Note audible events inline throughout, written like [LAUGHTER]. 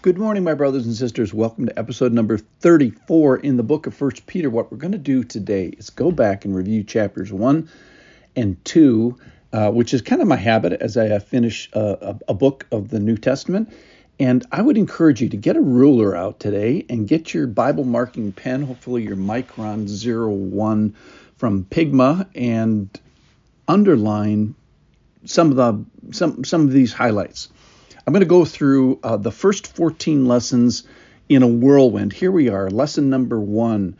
Good morning, my brothers and sisters. Welcome to episode number 34 in the book of First Peter. What we're going to do today is go back and review chapters 1 and 2, uh, which is kind of my habit as I finish uh, a, a book of the New Testament. And I would encourage you to get a ruler out today and get your Bible marking pen, hopefully your Micron 01 from Pigma, and underline some of the some some of these highlights. I'm going to go through uh, the first 14 lessons in a whirlwind. Here we are, lesson number one,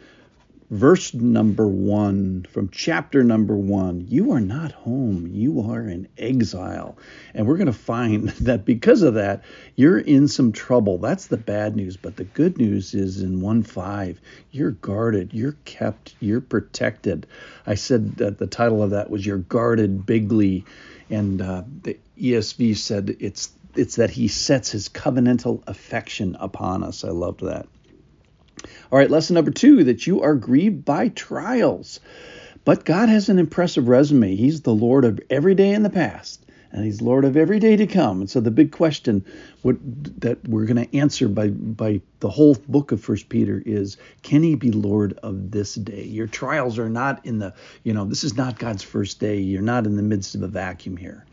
verse number one from chapter number one. You are not home, you are in exile. And we're going to find [LAUGHS] that because of that, you're in some trouble. That's the bad news. But the good news is in 1 5, you're guarded, you're kept, you're protected. I said that the title of that was You're Guarded Bigly. And uh, the ESV said it's it's that he sets his covenantal affection upon us. I loved that. All right, lesson number two that you are grieved by trials. But God has an impressive resume. He's the Lord of every day in the past, and He's Lord of every day to come. And so the big question what, that we're going to answer by, by the whole book of First Peter is can He be Lord of this day? Your trials are not in the, you know, this is not God's first day. You're not in the midst of a vacuum here.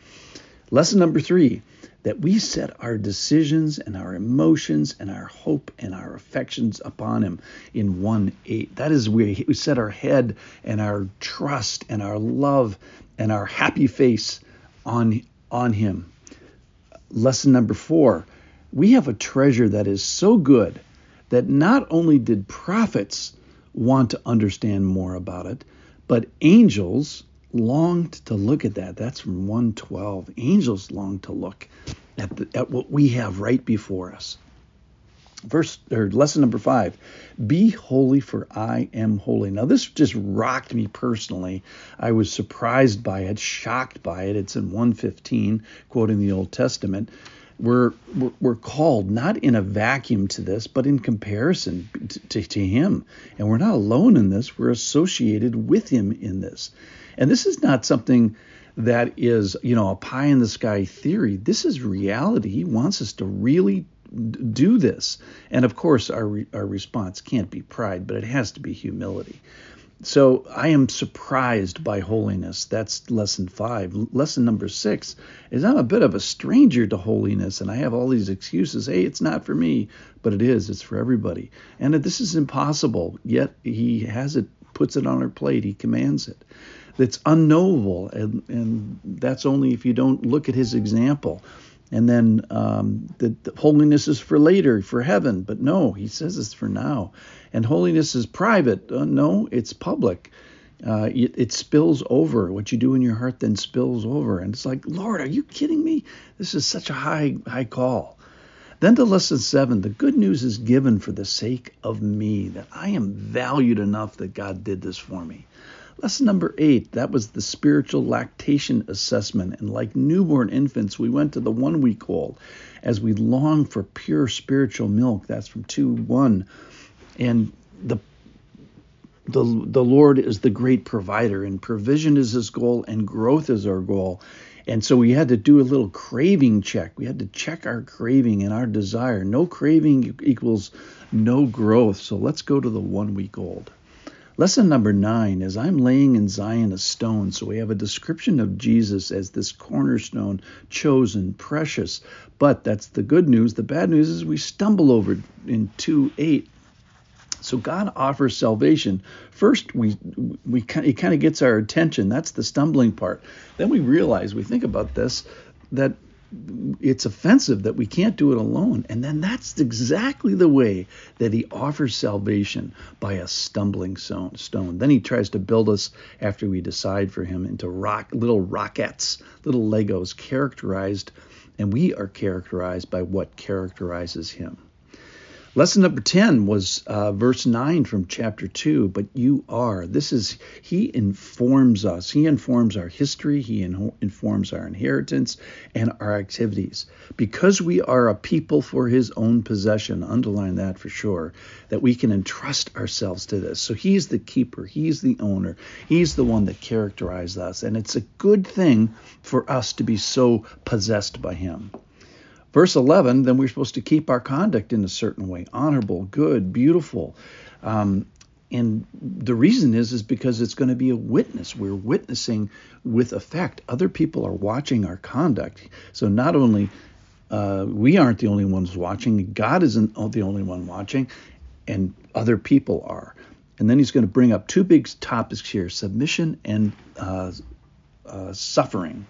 Lesson number three that we set our decisions and our emotions and our hope and our affections upon Him in 1 8. That is where we set our head and our trust and our love and our happy face on, on Him. Lesson number four we have a treasure that is so good that not only did prophets want to understand more about it, but angels longed to look at that. That's from 112. Angels long to look at, the, at what we have right before us. Verse or lesson number five, be holy for I am holy. Now this just rocked me personally. I was surprised by it, shocked by it. It's in 115, quoting the Old Testament. We're, we're, we're called not in a vacuum to this, but in comparison to, to, to Him. And we're not alone in this, we're associated with Him in this. And this is not something that is, you know, a pie in the sky theory. This is reality. He wants us to really do this. And of course, our re- our response can't be pride, but it has to be humility. So I am surprised by holiness. That's lesson five. Lesson number six is I'm a bit of a stranger to holiness, and I have all these excuses. Hey, it's not for me, but it is. It's for everybody. And this is impossible. Yet He has it, puts it on our plate. He commands it that's unknowable, and, and that's only if you don't look at his example. And then um, the, the, holiness is for later, for heaven. But no, he says it's for now. And holiness is private. Uh, no, it's public. Uh, it, it, spills over. What you do in your heart then spills over. And it's like, Lord, are you kidding me? This is such a high, high call. Then to lesson seven, the good news is given for the sake of me, that I am valued enough that God did this for me. Lesson number eight, that was the spiritual lactation assessment. And like newborn infants, we went to the one week old as we long for pure spiritual milk. That's from 2 1. And the the, the Lord is the great provider, and provision is his goal, and growth is our goal. And so we had to do a little craving check. We had to check our craving and our desire. No craving equals no growth. So let's go to the one week old. Lesson number nine is I'm laying in Zion a stone. So we have a description of Jesus as this cornerstone, chosen, precious. But that's the good news. The bad news is we stumble over in 2 8. So God offers salvation. First, we we it kind of gets our attention. That's the stumbling part. Then we realize we think about this that it's offensive that we can't do it alone. And then that's exactly the way that he offers salvation by a stumbling stone. Then he tries to build us after we decide for him into rock little rockets, little Legos characterized, and we are characterized by what characterizes him. Lesson number 10 was uh, verse 9 from chapter 2. But you are. This is, he informs us. He informs our history. He in, informs our inheritance and our activities. Because we are a people for his own possession, underline that for sure, that we can entrust ourselves to this. So he's the keeper. He's the owner. He's the one that characterizes us. And it's a good thing for us to be so possessed by him. Verse 11, then we're supposed to keep our conduct in a certain way honorable, good, beautiful. Um, and the reason is is because it's going to be a witness. We're witnessing with effect. Other people are watching our conduct. So not only uh, we aren't the only ones watching god isn't the only one watching and other people are. And then he's going to bring up two big topics here submission and uh, uh, suffering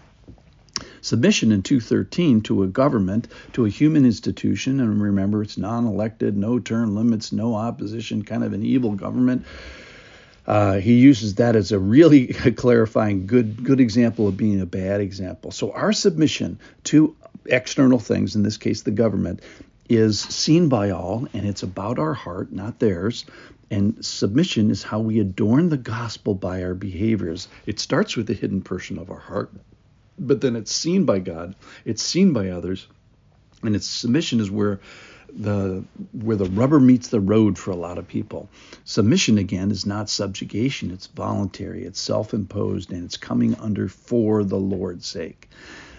submission in 213 to a government, to a human institution, and remember it's non elected, no term limits, no opposition, kind of an evil government. Uh, he uses that as a really [LAUGHS] clarifying good good example of being a bad example. So our submission to external things, in this case the government, is seen by all, and it's about our heart, not theirs. And submission is how we adorn the gospel by our behaviors. It starts with the hidden person of our heart, but then it's seen by God, it's seen by others, and its submission is where the where the rubber meets the road for a lot of people. Submission again is not subjugation, it's voluntary, it's self-imposed, and it's coming under for the Lord's sake.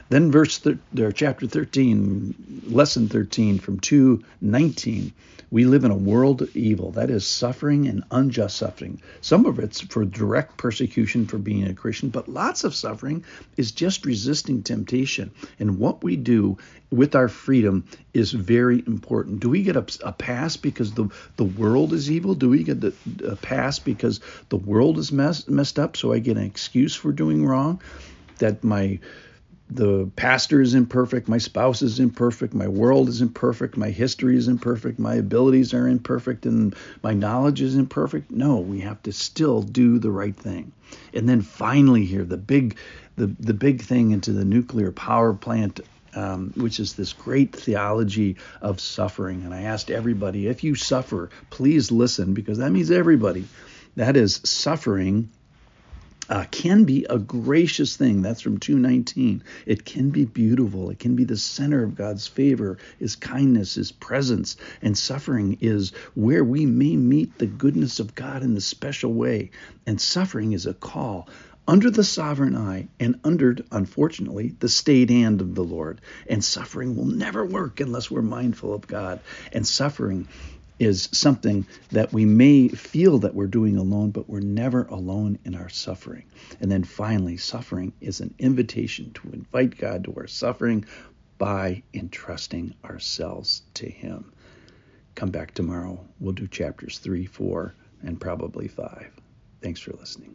Then verse thir- chapter 13, lesson 13 from 219, we live in a world of evil, that is suffering and unjust suffering. Some of it's for direct persecution for being a Christian, but lots of suffering is just resisting temptation. And what we do with our freedom is very important. Do we get a, a pass because the, the world is evil? Do we get the, a pass because the world is messed, messed up so I get an excuse for doing wrong? That my the pastor is imperfect, my spouse is imperfect, my world is imperfect, my history is imperfect, my abilities are imperfect, and my knowledge is imperfect. No, we have to still do the right thing. And then finally, here the big, the the big thing into the nuclear power plant. Um, which is this great theology of suffering. And I asked everybody, if you suffer, please listen, because that means everybody. That is suffering uh, can be a gracious thing. That's from 219. It can be beautiful. It can be the center of God's favor, His kindness, His presence. And suffering is where we may meet the goodness of God in a special way. And suffering is a call under the sovereign eye and under, unfortunately, the state hand of the Lord. And suffering will never work unless we're mindful of God. And suffering is something that we may feel that we're doing alone, but we're never alone in our suffering. And then finally, suffering is an invitation to invite God to our suffering by entrusting ourselves to Him. Come back tomorrow. We'll do chapters 3, 4, and probably 5. Thanks for listening.